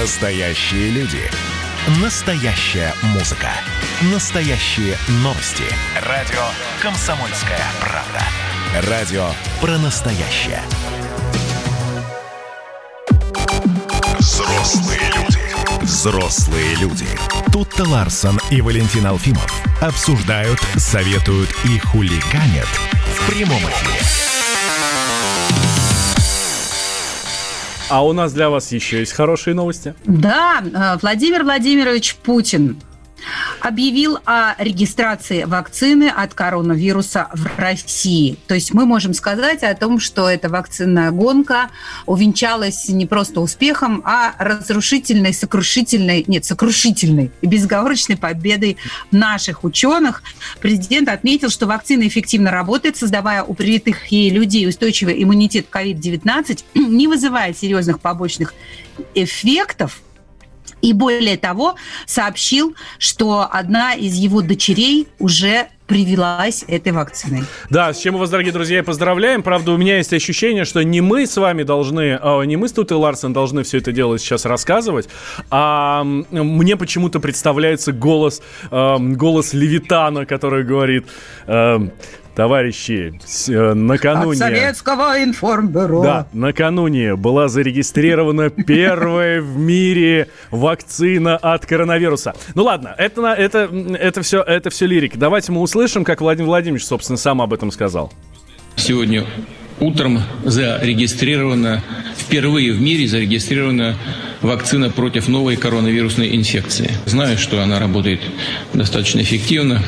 Настоящие люди. Настоящая музыка. Настоящие новости. Радио «Комсомольская правда». Радио про настоящее. Взрослые люди. Взрослые люди. Тут-то Ларсон и Валентин Алфимов обсуждают, советуют и хулиганят в прямом эфире. А у нас для вас еще есть хорошие новости. Да, э, Владимир Владимирович Путин объявил о регистрации вакцины от коронавируса в России. То есть мы можем сказать о том, что эта вакцинная гонка увенчалась не просто успехом, а разрушительной, сокрушительной, нет, сокрушительной и безоговорочной победой наших ученых. Президент отметил, что вакцина эффективно работает, создавая у привитых ей людей устойчивый иммунитет к COVID-19, не вызывая серьезных побочных эффектов, и более того, сообщил, что одна из его дочерей уже привелась этой вакциной. Да, с чем мы вас, дорогие друзья, поздравляем. Правда, у меня есть ощущение, что не мы с вами должны, а, не мы с Тут и Ларсен должны все это дело сейчас рассказывать, а мне почему-то представляется голос, а, голос Левитана, который говорит, а, Товарищи, э, накануне... От советского информбюро. Да, накануне была зарегистрирована первая в мире вакцина от коронавируса. Ну ладно, это, это, это, все, это все лирика. Давайте мы услышим, как Владимир Владимирович, собственно, сам об этом сказал. Сегодня утром зарегистрирована, впервые в мире зарегистрирована вакцина против новой коронавирусной инфекции. Знаю, что она работает достаточно эффективно,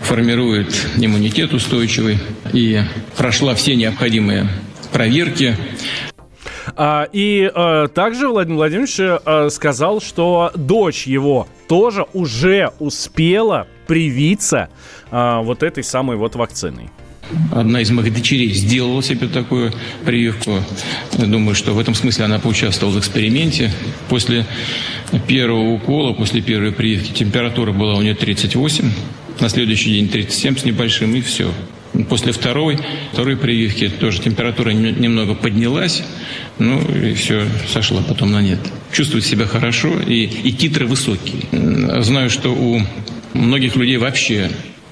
формирует иммунитет устойчивый и прошла все необходимые проверки. А, и а, также Владимир Владимирович а, сказал, что дочь его тоже уже успела привиться а, вот этой самой вот вакциной. Одна из моих дочерей сделала себе такую прививку. Я думаю, что в этом смысле она поучаствовала в эксперименте. После первого укола, после первой прививки температура была у нее 38, на следующий день 37 с небольшим, и все. После второй, второй прививки тоже температура немного поднялась, ну и все, сошла потом на нет. Чувствует себя хорошо, и, и титры высокие. Знаю, что у многих людей вообще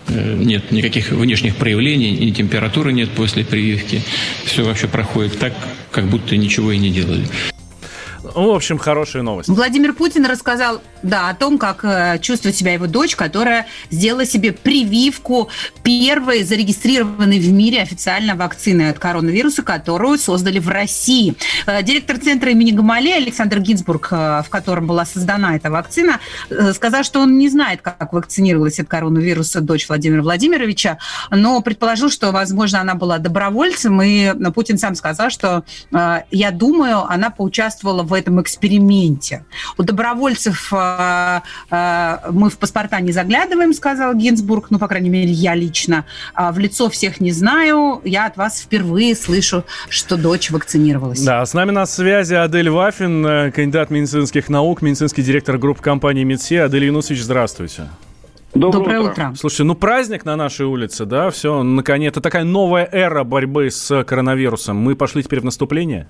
нет никаких внешних проявлений, ни температуры нет после прививки. Все вообще проходит так, как будто ничего и не делали. Ну, в общем, хорошая новость. Владимир Путин рассказал, да, о том, как э, чувствует себя его дочь, которая сделала себе прививку первой зарегистрированной в мире официально вакцины от коронавируса, которую создали в России. Э, директор центра имени Гамале Александр Гинзбург, э, в котором была создана эта вакцина, сказал, что он не знает, как вакцинировалась от коронавируса дочь Владимира Владимировича, но предположил, что, возможно, она была добровольцем, и Путин сам сказал, что, я думаю, она поучаствовала в этом эксперименте. У добровольцев э, э, мы в паспорта не заглядываем, сказал Гинзбург, ну, по крайней мере, я лично. А в лицо всех не знаю. Я от вас впервые слышу, что дочь вакцинировалась. Да, с нами на связи Адель Вафин, э, кандидат медицинских наук, медицинский директор группы компании МедСи. Адель Янусович, здравствуйте. Доброе, Доброе утро. утро. Слушайте, ну праздник на нашей улице, да, все, наконец, это такая новая эра борьбы с коронавирусом. Мы пошли теперь в наступление?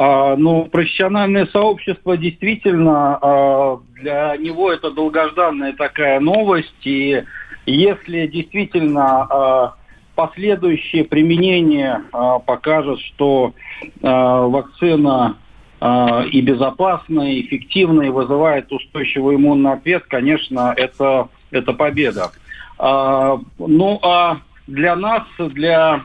А, ну, профессиональное сообщество действительно а, для него это долгожданная такая новость. И если действительно а, последующее применение покажет, что вакцина и безопасная, и эффективная, и вызывает устойчивый иммунный ответ, конечно, это, это победа. Ну а для нас, для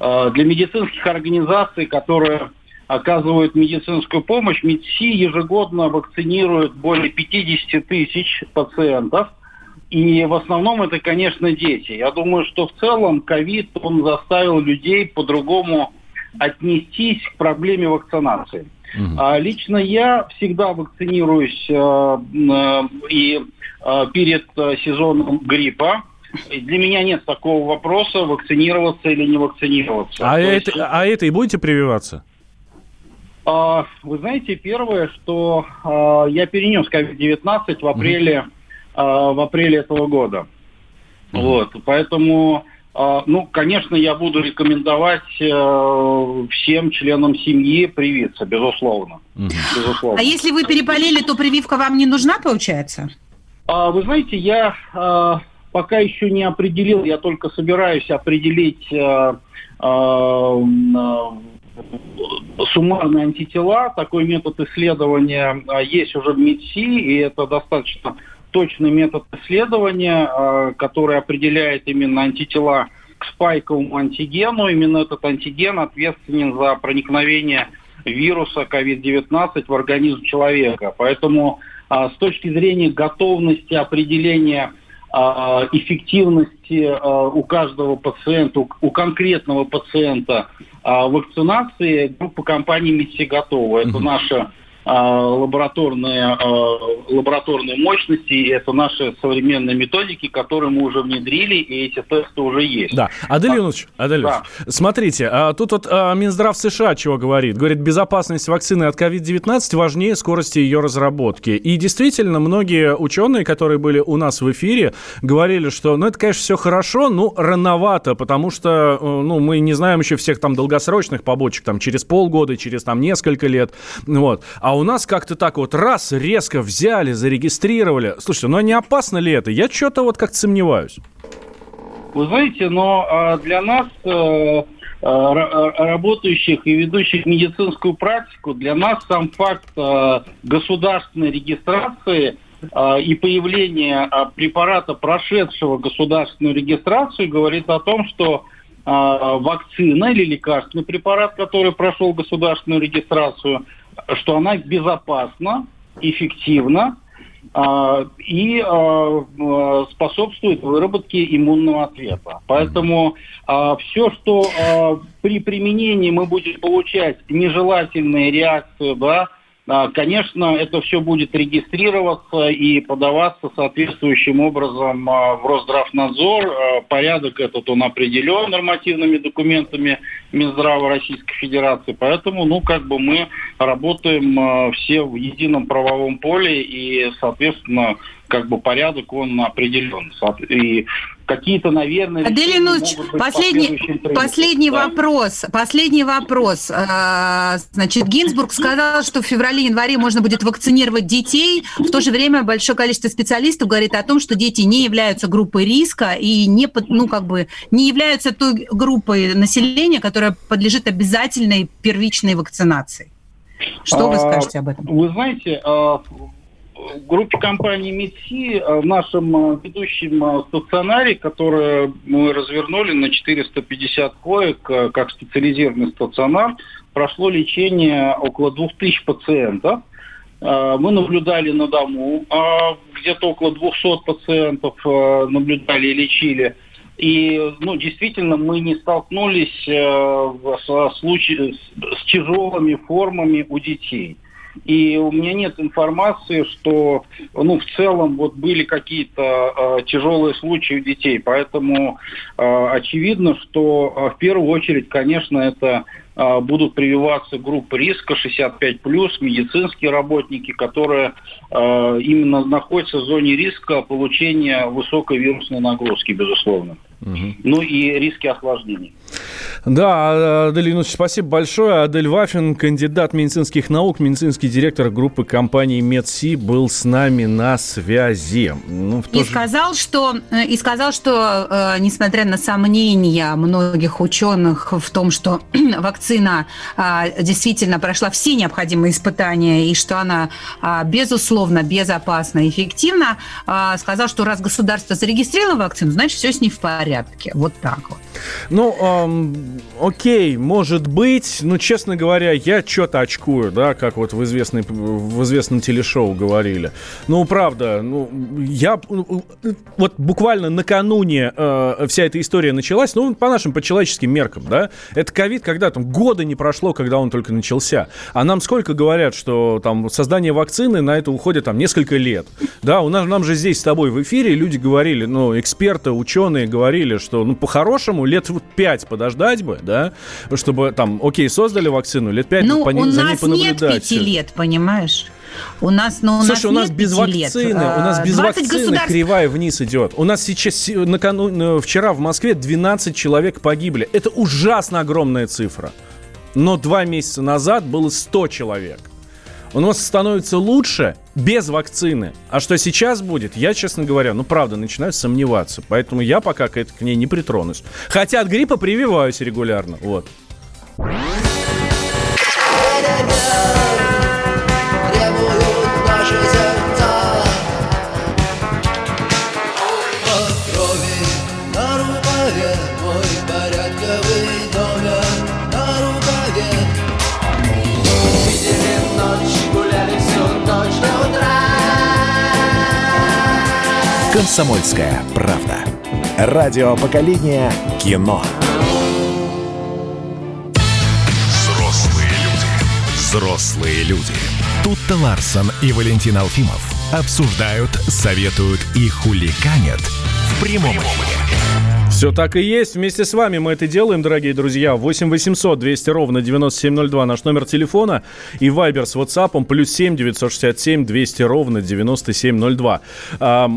для медицинских организаций, которые оказывают медицинскую помощь, МИДСИ ежегодно вакцинирует более 50 тысяч пациентов. И в основном это, конечно, дети. Я думаю, что в целом ковид, он заставил людей по-другому отнестись к проблеме вакцинации. Угу. А лично я всегда вакцинируюсь э, э, и э, перед э, сезоном гриппа. Для меня нет такого вопроса, вакцинироваться или не вакцинироваться. А, это, есть... а это и будете прививаться? А, вы знаете, первое, что а, я перенес COVID-19 в апреле, mm-hmm. а, в апреле этого года. Mm-hmm. Вот, поэтому А, ну, конечно, я буду рекомендовать э, всем членам семьи привиться, безусловно. безусловно. А если вы переболели, то прививка вам не нужна, получается? А, вы знаете, я а, пока еще не определил, я только собираюсь определить а, а, суммарные антитела. Такой метод исследования а, есть уже в МИДСИ, и это достаточно точный метод исследования, а, который определяет именно антитела к спайковому антигену. Именно этот антиген ответственен за проникновение вируса COVID-19 в организм человека. Поэтому а, с точки зрения готовности определения эффективности у каждого пациента, у конкретного пациента вакцинации группа компаний МИДСИ готова. Это наша а, лабораторные, а, лабораторные мощности, и это наши современные методики, которые мы уже внедрили, и эти тесты уже есть. Да. Адель Юнович, Адель да. смотрите, а тут вот Минздрав США чего говорит? Говорит, безопасность вакцины от COVID-19 важнее скорости ее разработки. И действительно, многие ученые, которые были у нас в эфире, говорили, что, ну, это, конечно, все хорошо, но рановато, потому что, э, ну, мы не знаем еще всех там долгосрочных побочек, там, через полгода, через там несколько лет, вот. А у нас как-то так вот раз резко взяли, зарегистрировали. Слушайте, ну а не опасно ли это? Я что-то вот как-то сомневаюсь. Вы знаете, но а, для нас э, а, работающих и ведущих медицинскую практику, для нас сам факт э, государственной регистрации э, и появления препарата, прошедшего государственную регистрацию, говорит о том, что вакцина или лекарственный препарат, который прошел государственную регистрацию, что она безопасна, эффективна э, и э, способствует выработке иммунного ответа. Поэтому э, все, что при применении мы будем получать нежелательные реакции, да, конечно, это все будет регистрироваться и подаваться соответствующим образом а, в Росздравнадзор. А, порядок этот он определен нормативными документами Минздрава Российской Федерации. Поэтому, ну, как бы мы работаем все в едином правовом поле и, соответственно, как бы порядок он определен. И какие-то, наверное, Адель Ильич, последний, последний да. вопрос. Последний вопрос. А, значит, Гинзбург сказал, что в феврале-январе можно будет вакцинировать детей. В то же время большое количество специалистов говорит о том, что дети не являются группой риска и не, ну, как бы, не являются той группой населения, которая подлежит обязательной первичной вакцинации. Что вы а, скажете об этом? Вы знаете, а, в группе компании МИДСИ э, в нашем э, ведущем э, стационаре, который мы развернули на 450 коек, как специализированный стационар, прошло лечение около 2000 пациентов. Мы наблюдали на дому, где-то около 200 пациентов наблюдали и лечили. И, ну, действительно, мы не столкнулись со случаем с тяжелыми формами у детей. И у меня нет информации, что ну, в целом вот были какие-то э, тяжелые случаи у детей. Поэтому э, очевидно, что э, в первую очередь, конечно, это э, будут прививаться группы риска 65+, медицинские работники, которые э, именно находятся в зоне риска получения высокой вирусной нагрузки, безусловно. Угу. Ну и риски осложнений. Да, Адель Юнусович, спасибо большое. Адель Вафин, кандидат медицинских наук, медицинский директор группы компании МедСи, был с нами на связи. Ну, и, же... сказал, что, э, и сказал, что, э, несмотря на сомнения многих ученых в том, что вакцина э, действительно прошла все необходимые испытания и что она, э, безусловно, безопасна и эффективна, э, сказал, что раз государство зарегистрировало вакцину, значит, все с ней в порядке. Вот так вот. Ну, эм, окей, может быть, но, честно говоря, я что-то очкую, да, как вот в, известной, в известном телешоу говорили. Ну, правда, ну, я вот буквально накануне э, вся эта история началась, ну, по нашим, по человеческим меркам, да, это ковид, когда там года не прошло, когда он только начался. А нам сколько говорят, что там создание вакцины на это уходит там несколько лет, да, у нас, нам же здесь с тобой в эфире люди говорили, ну, эксперты, ученые говорили, что, ну, по-хорошему, лет вот пять подождать бы, да, чтобы там, окей, создали вакцину, лет пять ну, по, у за ней понаблюдать. нет пяти лет, понимаешь? У нас, ну, у Слушай, нас у нас без вакцины, лет. у нас без вакцины государств... кривая вниз идет. У нас сейчас накануне, вчера в Москве 12 человек погибли. Это ужасно огромная цифра. Но два месяца назад было 100 человек. У нас становится лучше без вакцины. А что сейчас будет, я, честно говоря, ну, правда, начинаю сомневаться. Поэтому я пока к, к ней не притронусь. Хотя от гриппа прививаюсь регулярно. Вот. «Комсомольская правда». Радио поколения кино. Взрослые люди. Взрослые люди. Тут-то Ларсон и Валентин Алфимов обсуждают, советуют и хуликанят в прямом эфире. Все так и есть. Вместе с вами мы это делаем, дорогие друзья. 8 800 200 ровно 9702 наш номер телефона. И Вайбер с WhatsApp плюс 7 967 200 ровно 9702. А,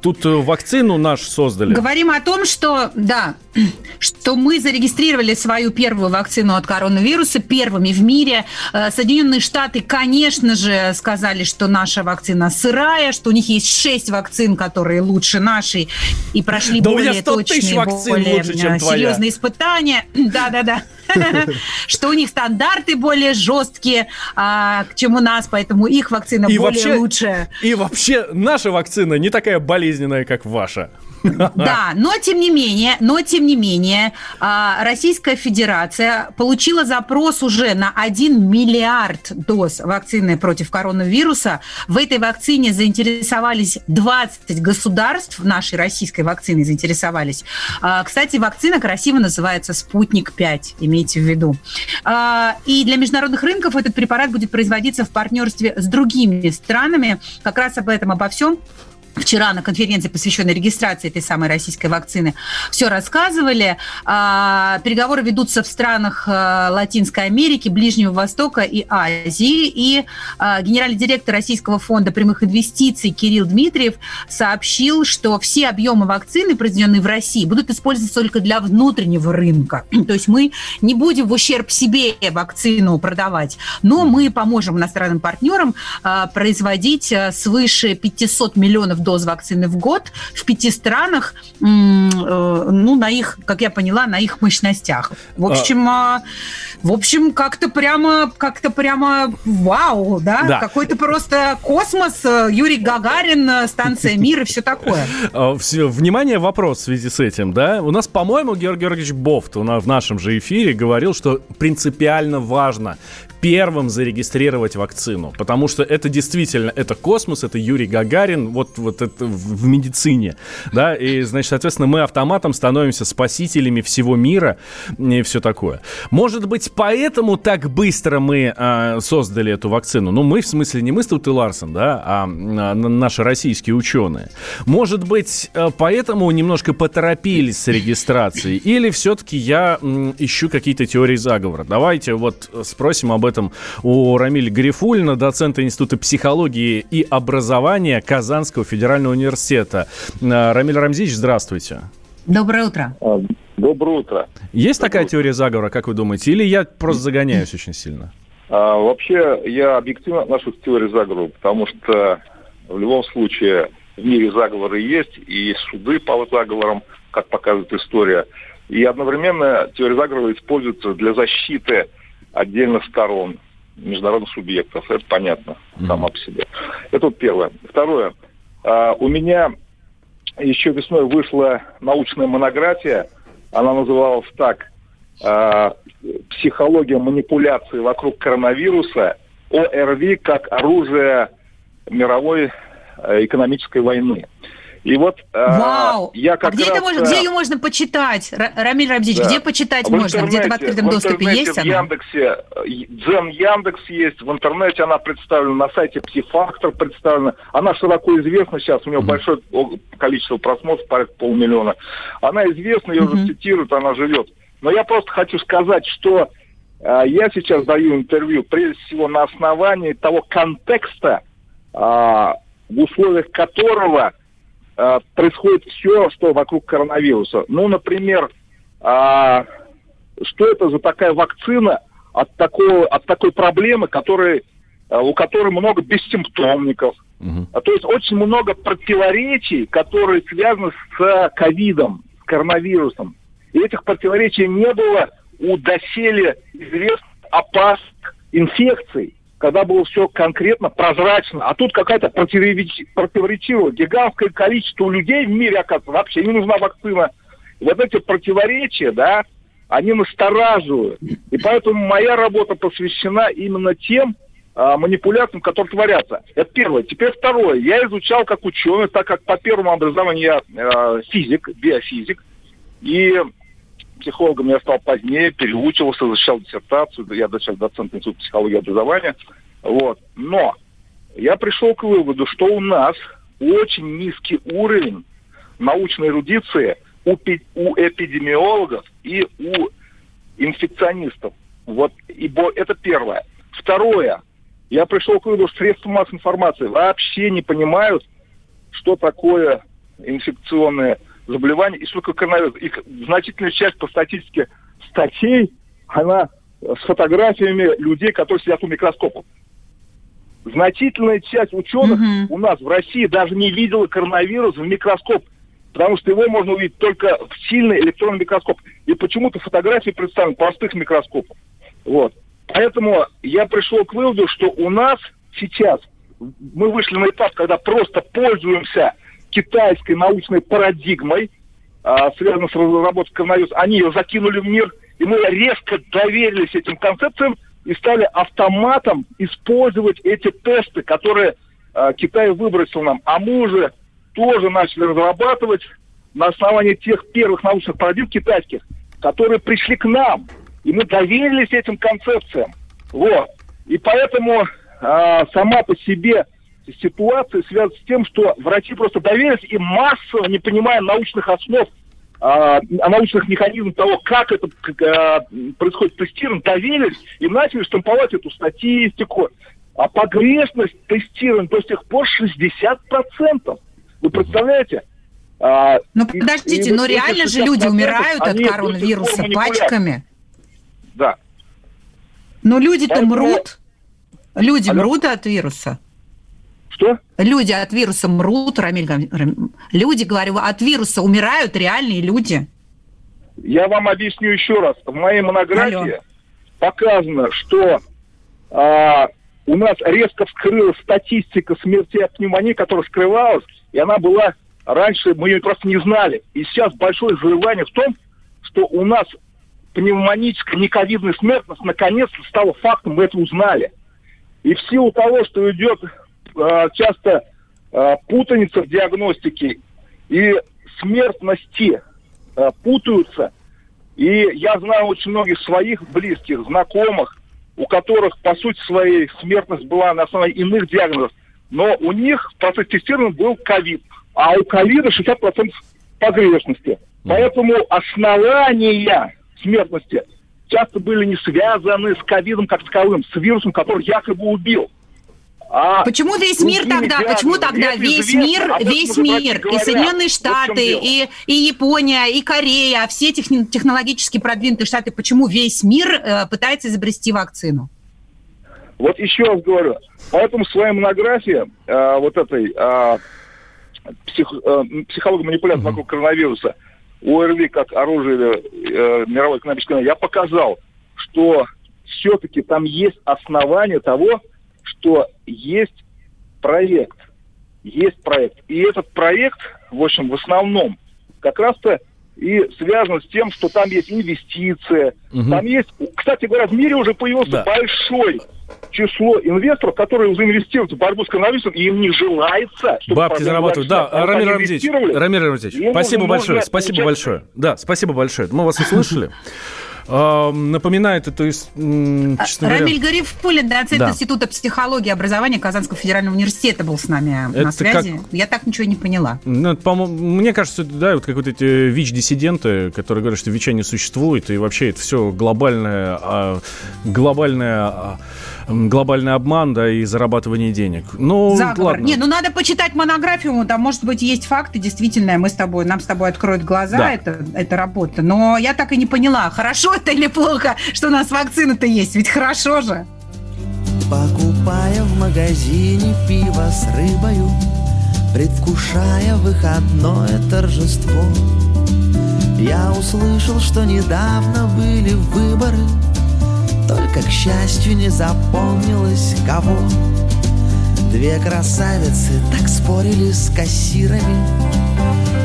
тут вакцину наш создали. Говорим о том, что, да, что мы зарегистрировали свою первую вакцину от коронавируса первыми в мире. Э, Соединенные Штаты, конечно же, сказали, что наша вакцина сырая, что у них есть 6 вакцин, которые лучше нашей и прошли да более точные вакцин более лучше, чем твоя. серьезные испытания. Да-да-да. Что у них стандарты более жесткие, а, чем у нас, поэтому их вакцина более лучшая. И вообще наша вакцина не такая болезненная, как ваша. Да, но тем не менее, но тем не менее, а, Российская Федерация получила запрос уже на 1 миллиард доз вакцины против коронавируса. В этой вакцине заинтересовались 20 государств, нашей российской вакциной заинтересовались. А, кстати, вакцина красиво называется «Спутник-5», имейте в виду. А, и для международных рынков этот препарат будет производиться в партнерстве с другими странами. Как раз об этом, обо всем вчера на конференции, посвященной регистрации этой самой российской вакцины, все рассказывали. А, переговоры ведутся в странах а, Латинской Америки, Ближнего Востока и Азии. И а, генеральный директор Российского фонда прямых инвестиций Кирилл Дмитриев сообщил, что все объемы вакцины, произведенные в России, будут использоваться только для внутреннего рынка. То есть мы не будем в ущерб себе вакцину продавать, но мы поможем иностранным партнерам производить свыше 500 миллионов доз вакцины в год в пяти странах, э, ну, на их, как я поняла, на их мощностях. В а. общем, а... в общем, как-то прямо, как-то прямо вау, да? да. Какой-то просто космос, э, Юрий Гагарин, э, станция Мир и все такое. А, внимание, вопрос в связи с этим, да? У нас, по-моему, Георгий Георгиевич Бофт в нашем же эфире говорил, что принципиально важно первым зарегистрировать вакцину, потому что это действительно, это космос, это Юрий Гагарин, вот, вот это в медицине, да, и, значит, соответственно, мы автоматом становимся спасителями всего мира и все такое. Может быть, поэтому так быстро мы э, создали эту вакцину? Ну, мы, в смысле, не мы тут и Ларсон, да, а, а наши российские ученые. Может быть, э, поэтому немножко поторопились с регистрацией? Или все-таки я м, ищу какие-то теории заговора? Давайте вот спросим об этом у Рамиля Гарифульна, доцента Института психологии и образования Казанского федерального университета. А, Рамиль Рамзич, здравствуйте. Доброе утро. А, доброе утро. Есть Доброе такая утро. теория заговора, как вы думаете? Или я просто загоняюсь очень сильно? А, вообще, я объективно отношусь к теории заговора, потому что в любом случае в мире заговоры есть, и суды по заговорам, как показывает история. И одновременно теория заговора используется для защиты отдельных сторон, международных субъектов. Это понятно mm-hmm. само по себе. Это вот первое. Второе. А, у меня еще весной вышла научная монография. Она называлась так. А, «Психология манипуляции вокруг коронавируса. ОРВИ как оружие мировой э, экономической войны». И вот э, Вау! я как а где, раз, это можно, где ее можно почитать? Рамиль Рамзич, да. где почитать в можно? Где-то в открытом в доступе есть в Яндексе, Дзен Яндекс есть, в интернете она представлена, на сайте Псифактор представлена. Она широко известна сейчас, у нее mm-hmm. большое количество просмотров, порядка полмиллиона. Она известна, ее mm-hmm. уже цитируют, она живет. Но я просто хочу сказать, что а, я сейчас даю интервью прежде всего на основании того контекста, а, в условиях которого а, происходит все, что вокруг коронавируса. Ну, например, что это за такая вакцина от, такого, от такой проблемы, которой, у которой много бессимптомников. Угу. То есть очень много противоречий, которые связаны с ковидом, с коронавирусом. И этих противоречий не было у доселе известных опасных инфекций, когда было все конкретно, прозрачно. А тут какая-то противоречивая, гигантское количество людей в мире, оказывается, вообще не нужна вакцина. Вот эти противоречия, да, они настораживают. И поэтому моя работа посвящена именно тем а, манипуляциям, которые творятся. Это первое. Теперь второе. Я изучал как ученый, так как по первому образованию я а, физик, биофизик. И психологом я стал позднее, переучивался, защищал диссертацию, я дочел доцент института психологии и образования. Вот. Но я пришел к выводу, что у нас очень низкий уровень научной эрудиции у, у эпидемиологов и у инфекционистов. Вот, ибо это первое. Второе. Я пришел к выводу, что средства массовой информации вообще не понимают, что такое инфекционное заболеваний и что такое коронавирус. И значительная часть по статистике статей, она с фотографиями людей, которые сидят у микроскопа. Значительная часть ученых mm-hmm. у нас в России даже не видела коронавирус в микроскоп, потому что его можно увидеть только в сильный электронный микроскоп. И почему-то фотографии представлены простых микроскопов. Вот. Поэтому я пришел к выводу, что у нас сейчас мы вышли на этап, когда просто пользуемся китайской научной парадигмой, а, связанной с разработкой коронавируса, они ее закинули в мир, и мы резко доверились этим концепциям и стали автоматом использовать эти тесты, которые а, Китай выбросил нам. А мы уже тоже начали разрабатывать на основании тех первых научных парадигм китайских, которые пришли к нам. И мы доверились этим концепциям. Вот. И поэтому а, сама по себе ситуация связана с тем, что врачи просто доверились и массово, не понимая научных основ, а, научных механизмов того, как это а, происходит тестирование, доверились и начали штамповать эту статистику. А погрешность тестирования до сих пор 60%. Вы представляете? А, ну, подождите, и, но реально же люди умирают от коронавируса пачками. Да. Но люди-то Поэтому... мрут. Люди Алло? мрут от вируса. Что? Люди от вируса мрут, Рамиль Люди, говорю, от вируса умирают реальные люди. Я вам объясню еще раз. В моей монографии Алло. показано, что а, у нас резко вскрылась статистика смерти от пневмонии, которая скрывалась, и она была раньше, мы ее просто не знали. И сейчас большое взрывание в том, что у нас пневмоническая нековидная смертность наконец-то стала фактом, мы это узнали. И в силу того, что идет часто э, путаница в диагностике и смертности э, путаются. И я знаю очень многих своих близких, знакомых, у которых, по сути своей, смертность была на основании иных диагнозов. Но у них в процессе тестирования был ковид. А у ковида 60% погрешности. Поэтому основания смертности часто были не связаны с ковидом как таковым, с вирусом, который якобы убил. А Почему весь мир тогда? Диагноз, почему тогда весь мир, весь мир, и Соединенные Штаты, вот и, и Япония, и Корея, все техни- технологически продвинутые штаты, почему весь мир э, пытается изобрести вакцину? Вот еще раз говорю, поэтому своя монография э, вот этой э, псих, э, психология манипуляции вокруг коронавируса, ОРВИ как оружие э, мировой экономической я показал, что все-таки там есть основания того, что есть проект, есть проект. И этот проект, в общем, в основном как раз-то и связан с тем, что там есть инвестиция, угу. там есть, кстати говоря, в мире уже появился да. большой число инвесторов, которые заинвестируют в борьбу с коронавирусом, и им не желается, чтобы Бабки зарабатывают. Да, Рамиль Рамзевич, Рамиль Рамзевич, спасибо большое, спасибо большое. Да, спасибо большое. Мы вас услышали. э, напоминает эту, честно говоря... Рамиль Гарифулин, доцент да. Института психологии и образования Казанского федерального университета был с нами это на связи. Как... Я так ничего не поняла. Ну, мне кажется, да, вот как вот эти ВИЧ-диссиденты, которые говорят, что ВИЧа не существует, и вообще это все глобальное, а, глобальное а, глобальный обман, да, и зарабатывание денег. Ну, Заговор. ладно. Не, ну надо почитать монографию, там, может быть, есть факты, действительно, мы с тобой, нам с тобой откроют глаза, да. это, это работа. Но я так и не поняла, хорошо это или плохо, что у нас вакцина-то есть, ведь хорошо же. Покупая в магазине пиво с рыбою, Предвкушая выходное торжество, Я услышал, что недавно были выборы — только, к счастью, не запомнилось кого. Две красавицы так спорили с кассирами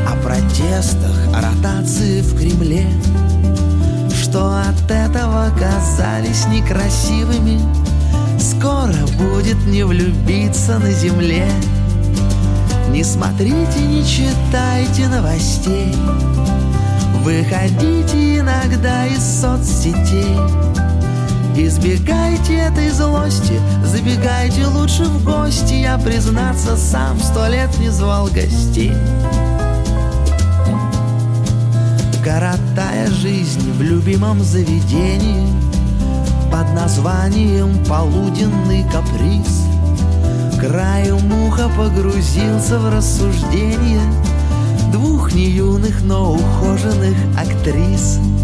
О протестах, о ротации в Кремле Что от этого казались некрасивыми. Скоро будет не влюбиться на земле. Не смотрите, не читайте новостей. Выходите иногда из соцсетей Избегайте этой злости, забегайте лучше в гости. Я, признаться, сам сто лет не звал гостей. Коротая жизнь в любимом заведении. Под названием «Полуденный каприз» Краю муха погрузился в рассуждение Двух неюных, но ухоженных актрис —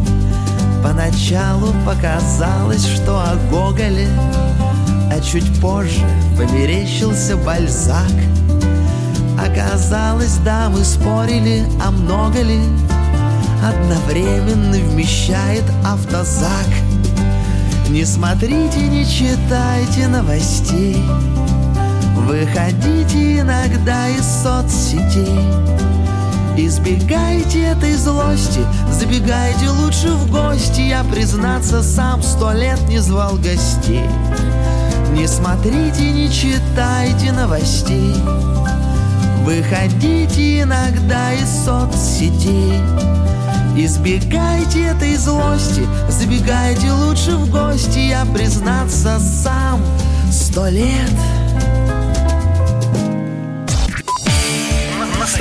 Поначалу показалось, что о Гоголе А чуть позже померещился Бальзак. Оказалось, да, мы спорили, а много ли? Одновременно вмещает автозак. Не смотрите, не читайте новостей. Выходите иногда из соцсетей Избегайте этой злости, забегайте лучше в гости. Я, признаться, сам сто лет не звал гостей. Не смотрите, не читайте новостей. Выходите иногда из соцсетей. Избегайте этой злости, забегайте лучше в гости. Я, признаться, сам сто лет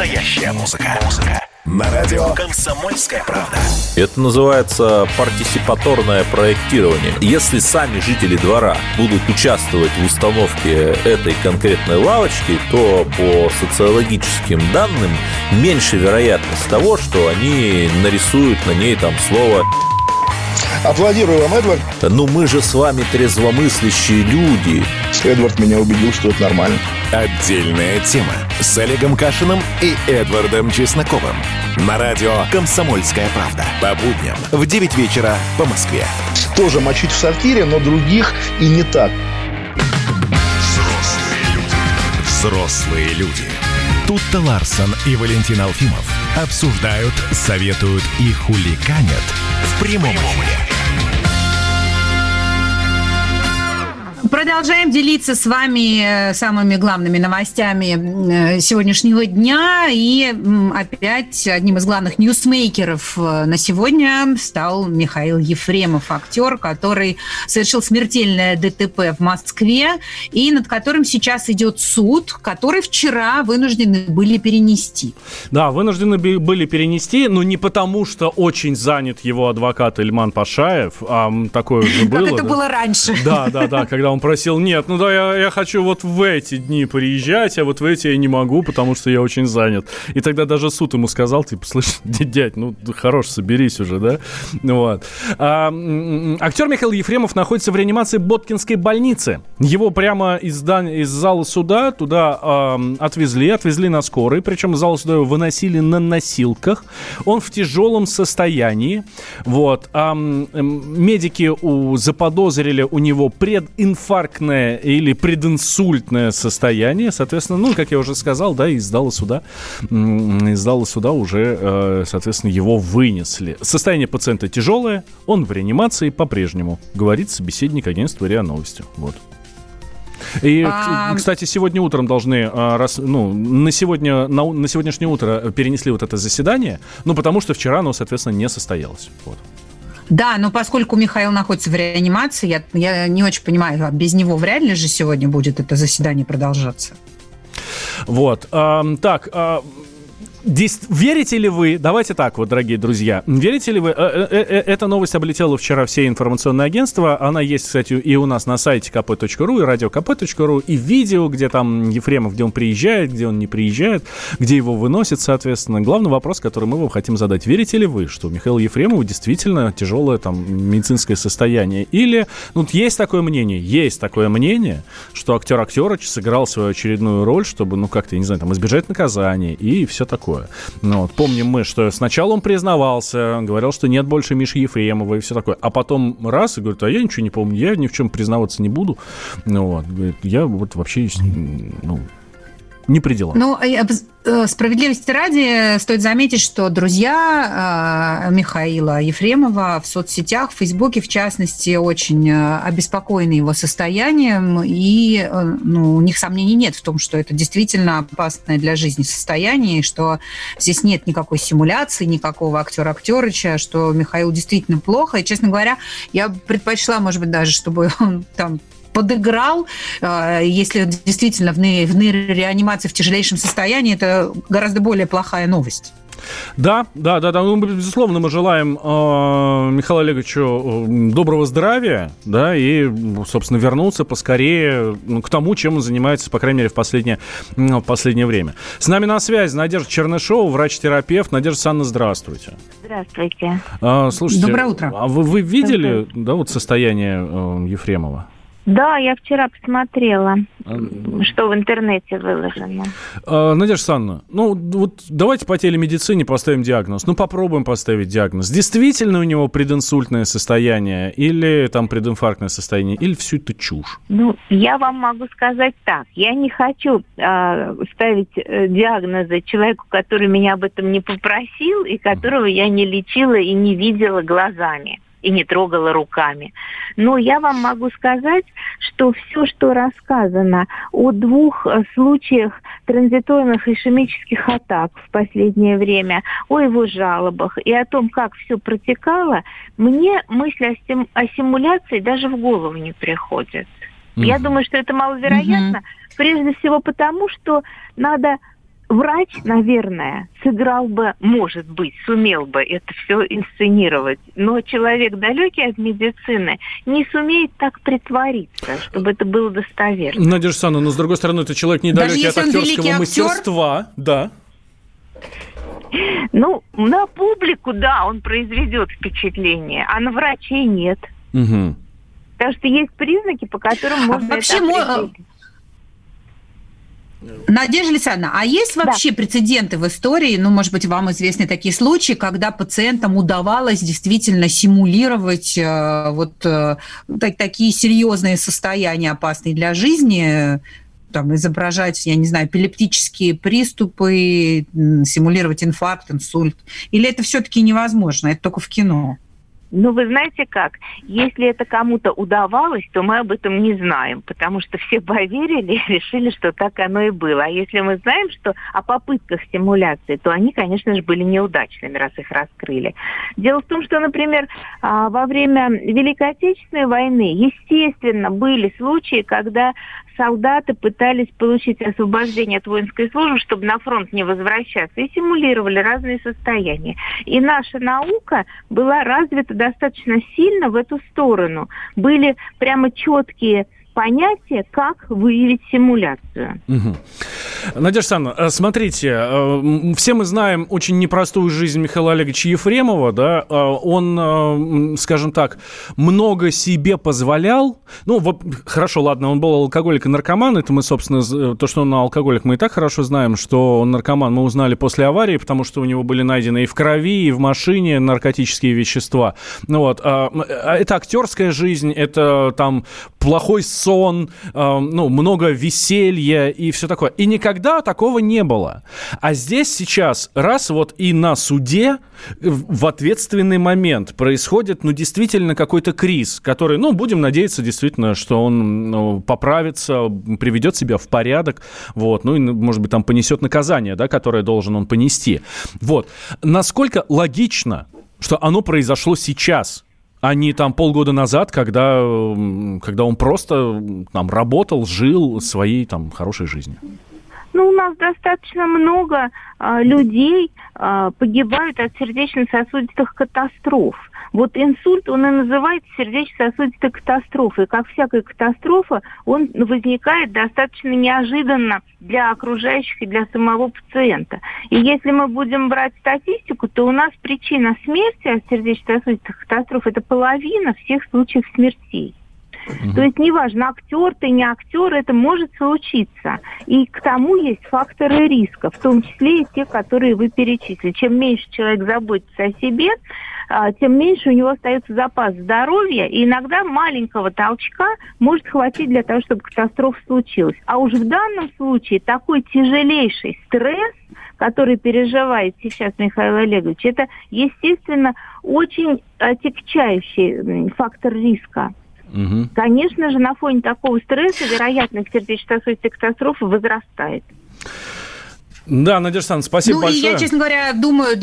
Настоящая музыка. Музыка. На радио «Комсомольская правда». Это называется партисипаторное проектирование. Если сами жители двора будут участвовать в установке этой конкретной лавочки, то по социологическим данным меньше вероятность того, что они нарисуют на ней там слово Аплодирую вам, Эдвард. Ну мы же с вами трезвомыслящие люди. Эдвард меня убедил, что это нормально. Отдельная тема с Олегом Кашиным и Эдвардом Чесноковым. На радио «Комсомольская правда». По будням в 9 вечера по Москве. Тоже мочить в сортире, но других и не так. Взрослые люди. Взрослые люди. Тут-то Ларсон и Валентин Алфимов обсуждают, советуют и хуликанят в прямом эфире. Продолжаем делиться с вами э, самыми главными новостями э, сегодняшнего дня. И опять одним из главных ньюсмейкеров э, на сегодня стал Михаил Ефремов, актер, который совершил смертельное ДТП в Москве и над которым сейчас идет суд, который вчера вынуждены были перенести. Да, вынуждены были перенести, но не потому, что очень занят его адвокат Ильман Пашаев, а такое уже было. Как это было раньше. Да, да, да, когда он просил, нет, ну да, я, я хочу вот в эти дни приезжать, а вот в эти я не могу, потому что я очень занят. И тогда даже суд ему сказал, типа, слышь, дядь, ну хорош, соберись уже, да? Вот. А, актер Михаил Ефремов находится в реанимации Боткинской больницы. Его прямо из, здания, из зала суда туда а, отвезли, отвезли на скорой, причем из зала суда его выносили на носилках. Он в тяжелом состоянии. Вот. А, медики у, заподозрили у него прединфаркт инфарктное или прединсультное состояние, соответственно, ну, как я уже сказал, да, из зала суда, из зала суда уже, э, соответственно, его вынесли. Состояние пациента тяжелое, он в реанимации по-прежнему, говорит собеседник агентства РИА Новости. Вот. И, а... кстати, сегодня утром должны, а, раз, ну, на, сегодня, на, на сегодняшнее утро перенесли вот это заседание, ну, потому что вчера оно, соответственно, не состоялось. Вот. Да, но поскольку Михаил находится в реанимации, я, я не очень понимаю, а без него вряд ли же сегодня будет это заседание продолжаться. Вот. Так, э, Верите ли вы, давайте так вот, дорогие друзья, верите ли вы, э, э, э, эта новость облетела вчера все информационные агентства, она есть, кстати, и у нас на сайте kp.ru, и радиокп.ру, и видео, где там Ефремов, где он приезжает, где он не приезжает, где его выносят, соответственно. Главный вопрос, который мы вам хотим задать, верите ли вы, что у Михаила Ефремова действительно тяжелое там медицинское состояние? Или, ну, есть такое мнение, есть такое мнение, что актер Актерыч сыграл свою очередную роль, чтобы, ну, как-то, не знаю, там, избежать наказания и все такое такое. Ну, вот, помним мы, что сначала он признавался, говорил, что нет больше Миши Ефремова и все такое. А потом раз и говорит, а я ничего не помню, я ни в чем признаваться не буду. Ну, вот, говорит, я вот вообще ну, не при делах. Ну, э, справедливости ради стоит заметить, что друзья э, Михаила Ефремова в соцсетях, в Фейсбуке, в частности, очень э, обеспокоены его состоянием, и ну, у них сомнений нет в том, что это действительно опасное для жизни состояние, и что здесь нет никакой симуляции, никакого актера Актерыча, что Михаил действительно плохо. И, честно говоря, я предпочла, может быть, даже, чтобы он там подыграл, э, если действительно в, в реанимации в тяжелейшем состоянии, это гораздо более плохая новость. Да, да, да, да. Ну, безусловно, мы желаем э, Михаилу Олеговичу э, доброго здравия, да, и, собственно, вернуться поскорее ну, к тому, чем он занимается, по крайней мере, в последнее, в последнее время. С нами на связи Надежда Чернышова, врач-терапевт. Надежда Санна, здравствуйте. Здравствуйте. А, слушайте, Доброе утро. А вы, вы видели, да, вот состояние э, Ефремова? Да, я вчера посмотрела, а, что в интернете выложено. А, Надежда Санна, ну вот давайте по телемедицине поставим диагноз. Ну попробуем поставить диагноз. Действительно у него прединсультное состояние или там прединфарктное состояние, или все это чушь? Ну, я вам могу сказать так. Я не хочу э, ставить э, диагнозы человеку, который меня об этом не попросил и которого я не лечила и не видела глазами и не трогала руками. Но я вам могу сказать, что все, что рассказано о двух э, случаях транзиторных ишемических атак в последнее время, о его жалобах и о том, как все протекало, мне мысль о, сим- о симуляции даже в голову не приходит. Mm-hmm. Я думаю, что это маловероятно, mm-hmm. прежде всего потому, что надо врач, наверное, сыграл бы, может быть, сумел бы это все инсценировать, но человек далекий от медицины не сумеет так притвориться, чтобы это было достоверно. Надежда Санна, но с другой стороны, это человек недалекий от актерского мастерства, актер? да. Ну, на публику, да, он произведет впечатление, а на врачей нет. Угу. Потому что есть признаки, по которым можно а вообще это определить. Надежда Александровна, а есть вообще да. прецеденты в истории, ну, может быть, вам известны такие случаи, когда пациентам удавалось действительно симулировать э, вот э, так, такие серьезные состояния, опасные для жизни, там, изображать, я не знаю, эпилептические приступы, симулировать инфаркт, инсульт? Или это все-таки невозможно, это только в кино? Ну, вы знаете как, если это кому-то удавалось, то мы об этом не знаем, потому что все поверили и решили, что так оно и было. А если мы знаем, что о попытках симуляции, то они, конечно же, были неудачными, раз их раскрыли. Дело в том, что, например, а, во время Великой Отечественной войны, естественно, были случаи, когда солдаты пытались получить освобождение от воинской службы, чтобы на фронт не возвращаться, и симулировали разные состояния. И наша наука была развита достаточно сильно в эту сторону. Были прямо четкие понятие, как выявить симуляцию. Угу. Надежда Александровна, э, смотрите, э, все мы знаем очень непростую жизнь Михаила Олеговича Ефремова, да, э, он, скажем так, много себе позволял, ну, вот, хорошо, ладно, он был алкоголик и наркоман, это мы, собственно, то, что он алкоголик, мы и так хорошо знаем, что он наркоман, мы узнали после аварии, потому что у него были найдены и в крови, и в машине наркотические вещества, ну, вот, а, это актерская жизнь, это там плохой сон, э, ну, много веселья и все такое. И никогда такого не было. А здесь сейчас раз вот и на суде в ответственный момент происходит, ну, действительно какой-то криз, который, ну, будем надеяться действительно, что он ну, поправится, приведет себя в порядок, вот, ну, и, может быть, там понесет наказание, да, которое должен он понести. Вот. Насколько логично, что оно произошло сейчас – а не там полгода назад, когда, когда он просто там работал, жил своей там хорошей жизнью. Ну, у нас достаточно много а, людей а, погибают от сердечно-сосудистых катастроф. Вот инсульт, он и называется сердечно-сосудистой катастрофой. Как всякая катастрофа, он возникает достаточно неожиданно для окружающих и для самого пациента. И если мы будем брать статистику, то у нас причина смерти от сердечно-сосудистых катастроф – это половина всех случаев смертей. То есть неважно, актер ты, не актер, это может случиться. И к тому есть факторы риска, в том числе и те, которые вы перечислили. Чем меньше человек заботится о себе, а, тем меньше у него остается запас здоровья, и иногда маленького толчка может хватить для того, чтобы катастрофа случилась. А уж в данном случае такой тяжелейший стресс, который переживает сейчас Михаил Олегович, это, естественно, очень отягчающий фактор риска. Конечно же, на фоне такого стресса вероятность сердечно-сосудистой катастрофы возрастает. Да, Надежда Александровна, спасибо ну, большое. и я, честно говоря, думаю,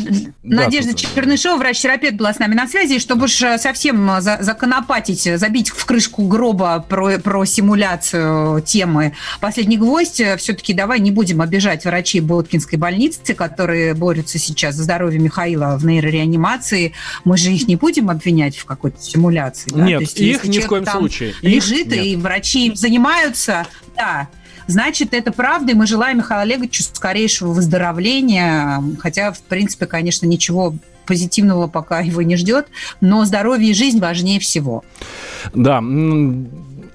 Да, Надежда тут- Чернышева, врач-терапевт, была с нами на связи, и чтобы уж э, совсем э, за- законопатить, э, забить в крышку гроба про, про симуляцию темы «Последний гвоздь», все-таки давай не будем обижать врачей Боткинской больницы, которые борются сейчас за здоровье Михаила в нейрореанимации. Мы же их не будем обвинять в какой-то симуляции. да? Нет, есть, их ни в коем случае. Их Лежит, нет. и врачи им занимаются, да, Значит, это правда, и мы желаем Михаилу Олеговичу скорейшего выздоровления, хотя, в принципе, конечно, ничего позитивного пока его не ждет, но здоровье и жизнь важнее всего. Да.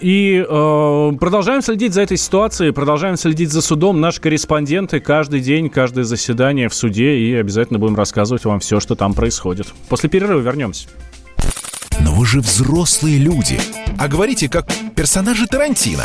И э, продолжаем следить за этой ситуацией, продолжаем следить за судом. Наши корреспонденты каждый день, каждое заседание в суде, и обязательно будем рассказывать вам все, что там происходит. После перерыва вернемся. Но вы же взрослые люди. А говорите, как персонажи Тарантино.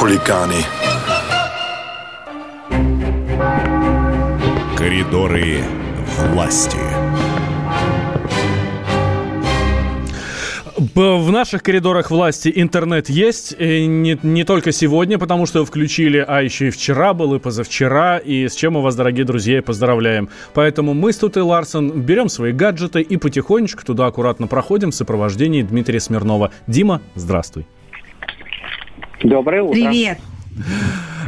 Хулиганы. Коридоры власти. В наших коридорах власти интернет есть, и не, не только сегодня, потому что его включили, а еще и вчера был, и позавчера, и с чем мы вас, дорогие друзья, и поздравляем. Поэтому мы с Тутой Ларсен берем свои гаджеты и потихонечку туда аккуратно проходим в сопровождении Дмитрия Смирнова. Дима, здравствуй. Доброе утро. Привет.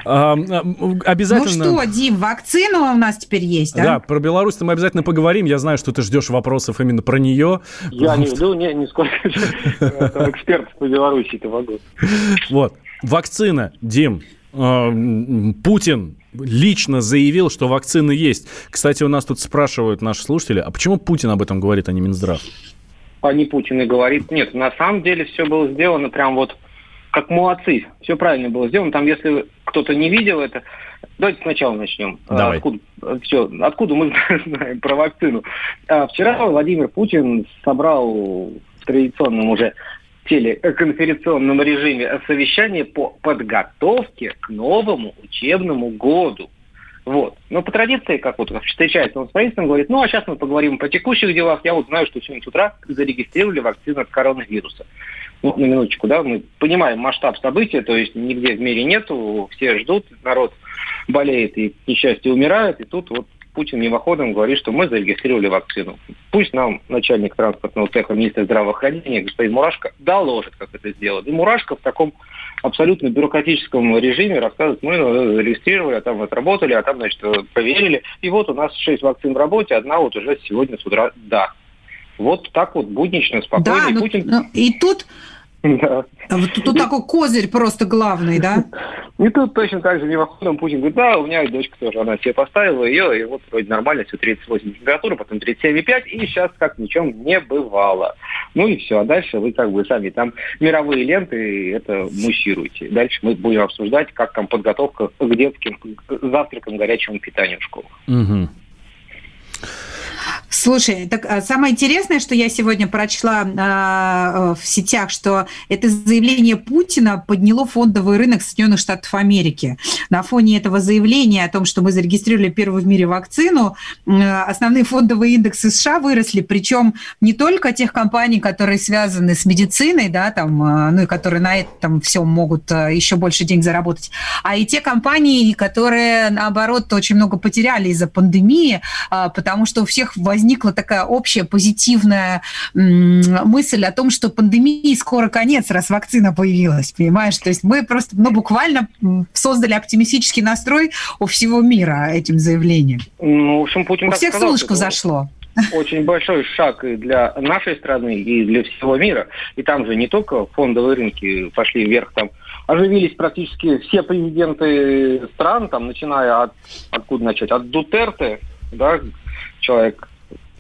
А, а, обязательно... Ну что, Дим, вакцина у нас теперь есть, да? Да, про Беларусь мы обязательно поговорим. Я знаю, что ты ждешь вопросов именно про нее. Я не жду, не, нисколько. Я там эксперт по Беларуси-то могу. Вот. Вакцина, Дим. м, Путин лично заявил, что вакцины есть. Кстати, у нас тут спрашивают наши слушатели, а почему Путин об этом говорит, а не Минздрав? А не Путин и говорит. Нет, на самом деле все было сделано прям вот как молодцы. Все правильно было сделано. Там, если кто-то не видел это, давайте сначала начнем. Давай. Откуда, все, откуда мы знаем про вакцину? А, Вчера Владимир Путин собрал в традиционном уже телеконференционном режиме совещание по подготовке к новому учебному году. Вот. Но по традиции, как вот встречается он с правительством, говорит, ну а сейчас мы поговорим по текущих делах. Я вот знаю, что сегодня с утра зарегистрировали вакцину от коронавируса. Ну, на минуточку, да, мы понимаем масштаб события, то есть нигде в мире нету, все ждут, народ болеет и, к несчастью, умирает, и тут вот Путин мимоходом говорит, что мы зарегистрировали вакцину. Пусть нам начальник транспортного цеха, министр здравоохранения, господин Мурашко, доложит, как это сделать. И Мурашко в таком абсолютно бюрократическом режиме рассказывает, мы э, зарегистрировали, а там отработали, а там, значит, э, проверили. И вот у нас шесть вакцин в работе, одна вот уже сегодня с утра да. Вот так вот буднично, спокойно. Да, и ну, Путин... ну, и тут Да. вот тут такой козырь просто главный, да? И тут точно так же мимоходом Путин говорит, да, у меня дочка тоже, она себе поставила ее, и вот вроде нормально, все 38 температура, потом 37,5, и сейчас как ничем не бывало. Ну и все, а дальше вы как бы сами там мировые ленты это муссируете. Дальше мы будем обсуждать, как там подготовка к детским к завтракам, горячему питанию в школах. Угу. Слушай, так а, самое интересное, что я сегодня прочла э, в сетях, что это заявление Путина подняло фондовый рынок Соединенных Штатов Америки. На фоне этого заявления о том, что мы зарегистрировали первую в мире вакцину, э, основные фондовые индексы США выросли, причем не только тех компаний, которые связаны с медициной, да, там, э, ну и которые на этом все могут еще больше денег заработать, а и те компании, которые, наоборот, очень много потеряли из-за пандемии, потому что у всех возник возникла такая общая позитивная мысль о том, что пандемии скоро конец, раз вакцина появилась, понимаешь? То есть мы просто, ну, буквально создали оптимистический настрой у всего мира этим заявлением. Ну, в общем, Путин у всех сказал, солнышко взошло очень большой шаг и для нашей страны, и для всего мира. И там же не только фондовые рынки пошли вверх, там оживились практически все президенты стран, там, начиная от, откуда начать, от Дутерте, да, человек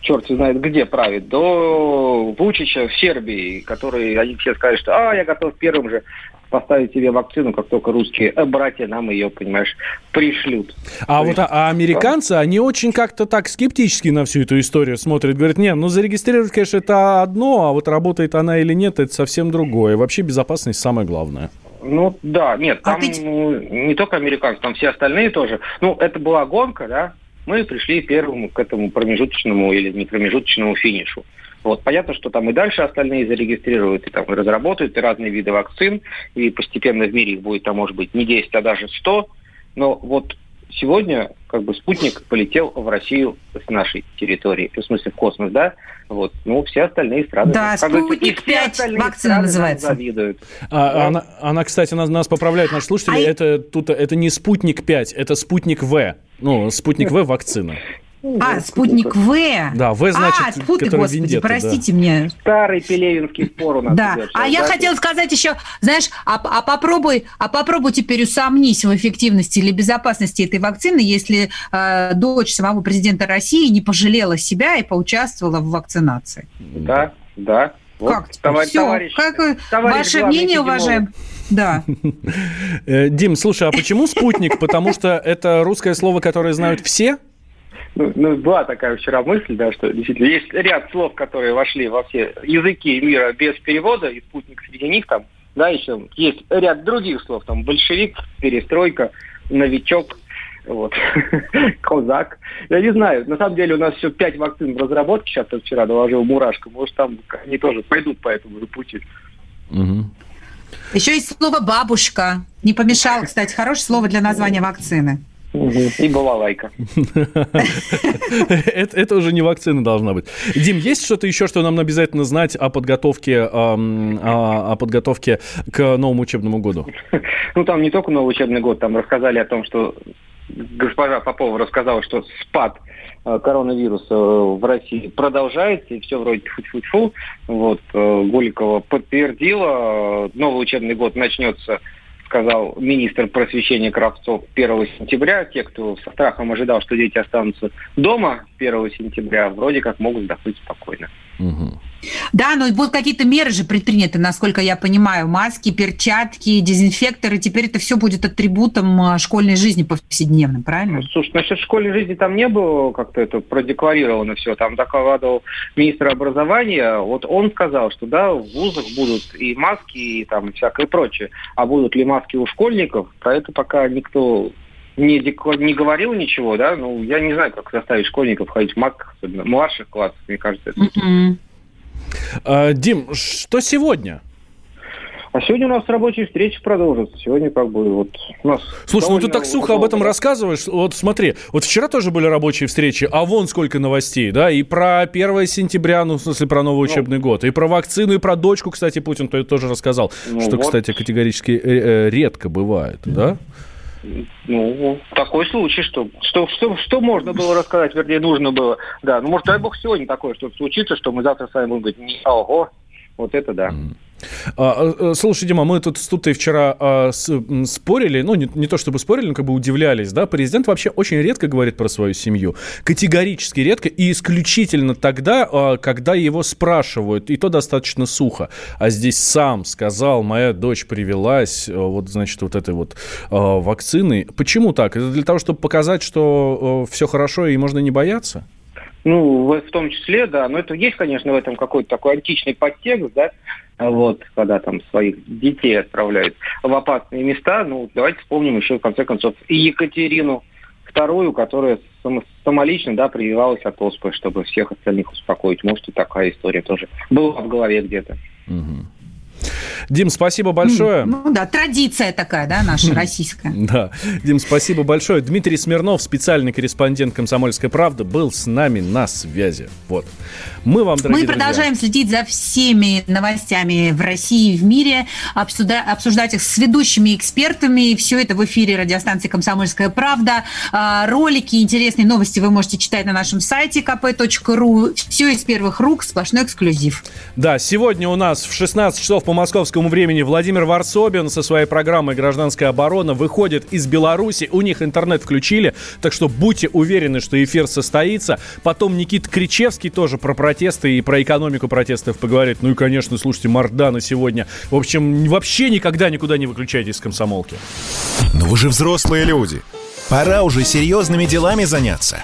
черт знает где правит, до Вучича в Сербии, который они все скажут, что а, я готов первым же поставить себе вакцину, как только русские братья нам ее, понимаешь, пришлют. А То вот есть, а, американцы, да? они очень как-то так скептически на всю эту историю смотрят. Говорят, нет, ну зарегистрировать, конечно, это одно, а вот работает она или нет, это совсем другое. Вообще безопасность самое главное. Ну да, нет, а там а ты... не только американцы, там все остальные тоже. Ну, это была гонка, да, мы пришли первым к этому промежуточному или не промежуточному финишу. Вот, понятно, что там и дальше остальные зарегистрируют, и там и разработают и разные виды вакцин, и постепенно в мире их будет там, может быть, не 10, а даже 100. Но вот сегодня как бы спутник полетел в Россию с нашей территории, в смысле в космос, да? Вот, ну, все остальные страны... Да, спутник 5 вакцина называется. Завидуют. А, да. она, она, кстати, нас, нас поправляет наши слушатели, а это, тут, это не спутник 5, это спутник В. Ну, спутник В вакцина. А, спутник В. Да, В значит, а, спутник, господи, вендетта, простите да. меня. Старый пелевинский спор у нас Да, идет, а я хотела сказать еще, знаешь, а, а, попробуй, а попробуй теперь усомнись в эффективности или безопасности этой вакцины, если э, дочь самого президента России не пожалела себя и поучаствовала в вакцинации. Да, да. Вот, как? Товарищ, Все, товарищ, как товарищ ваше мнение, уважаем? Да. Э, Дим, слушай, а почему спутник? Потому что это русское слово, которое знают все? Ну, ну, была такая вчера мысль, да, что действительно есть ряд слов, которые вошли во все языки мира без перевода, и спутник среди них там, да, еще есть ряд других слов, там, большевик, перестройка, новичок, вот, козак. Я не знаю, на самом деле у нас еще пять вакцин в разработке, сейчас я вчера доложил Мурашка, может там они тоже пойдут по этому же пути. Угу. Еще есть слово «бабушка». Не помешало, кстати, хорошее слово для названия вакцины. И балалайка. это, это уже не вакцина должна быть. Дим, есть что-то еще, что нам обязательно знать о подготовке, эм, о, о подготовке к новому учебному году? Ну, там не только новый учебный год, там рассказали о том, что госпожа Попова рассказала, что спад э, коронавируса в России продолжается, и все вроде тьфу-тьфу-тьфу. Вот, э, Голикова подтвердила, новый учебный год начнется сказал министр просвещения Кравцов 1 сентября. Те, кто со страхом ожидал, что дети останутся дома 1 сентября, вроде как могут вздохнуть спокойно. Угу. Да, но будут какие-то меры же предприняты, насколько я понимаю. Маски, перчатки, дезинфекторы. Теперь это все будет атрибутом а, школьной жизни повседневной, правильно? Слушай, насчет школьной жизни там не было как-то это продекларировано все. Там докладывал министр образования. Вот он сказал, что да, в вузах будут и маски, и там всякое прочее. А будут ли маски у школьников, про это пока никто не, не говорил ничего, да, ну, я не знаю, как заставить школьников ходить в масках, особенно младших классов, мне кажется, это... Mm-mm. А, Дим, что сегодня? А сегодня у нас рабочие встречи продолжатся. Сегодня как бы вот у нас... Слушай, ну ты так сухо об этом рассказываешь. Вот смотри, вот вчера тоже были рабочие встречи, а вон сколько новостей, да, и про 1 сентября, ну, в смысле, про новый ну, учебный год, и про вакцину, и про дочку, кстати, Путин тоже рассказал, ну, что, вот. кстати, категорически э, э, редко бывает, да? Ну, такой случай, что, что, что, что можно было рассказать, вернее, нужно было. Да, ну, может, дай бог, сегодня такое что-то случится, что мы завтра с вами будем говорить, ого, вот это да. А, слушай, Дима, мы тут с Тутой вчера а, спорили, ну, не, не то чтобы спорили, но как бы удивлялись, да, президент вообще очень редко говорит про свою семью, категорически редко и исключительно тогда, а, когда его спрашивают, и то достаточно сухо, а здесь сам сказал, моя дочь привелась, вот, значит, вот этой вот вакцины. Почему так? Это для того, чтобы показать, что все хорошо и можно не бояться? Ну, в том числе, да. Но это есть, конечно, в этом какой-то такой античный подтекст, да, вот, когда там своих детей отправляют в опасные места. Ну, давайте вспомним еще, в конце концов, и Екатерину вторую, которая сам, самолично, да, прививалась от оспы, чтобы всех остальных успокоить. Может, и такая история тоже была в голове где-то. Угу. Дим, спасибо большое. Ну да, традиция такая, да, наша российская. Да. Дим, спасибо большое. Дмитрий Смирнов, специальный корреспондент «Комсомольской правды», был с нами на связи. Вот. Мы вам, дорогие Мы продолжаем друзья. следить за всеми новостями в России и в мире, обсужда- обсуждать их с ведущими экспертами. Все это в эфире радиостанции «Комсомольская правда». А, ролики, интересные новости вы можете читать на нашем сайте kp.ru. Все из первых рук, сплошной эксклюзив. Да, сегодня у нас в 16 часов по московскому времени Владимир Варсобин со своей программой «Гражданская оборона» выходит из Беларуси. У них интернет включили, так что будьте уверены, что эфир состоится. Потом Никита Кричевский тоже про протесты и про экономику протестов поговорит. Ну и, конечно, слушайте Мардана сегодня. В общем, вообще никогда никуда не выключайтесь с комсомолки. Но вы же взрослые люди. Пора уже серьезными делами заняться.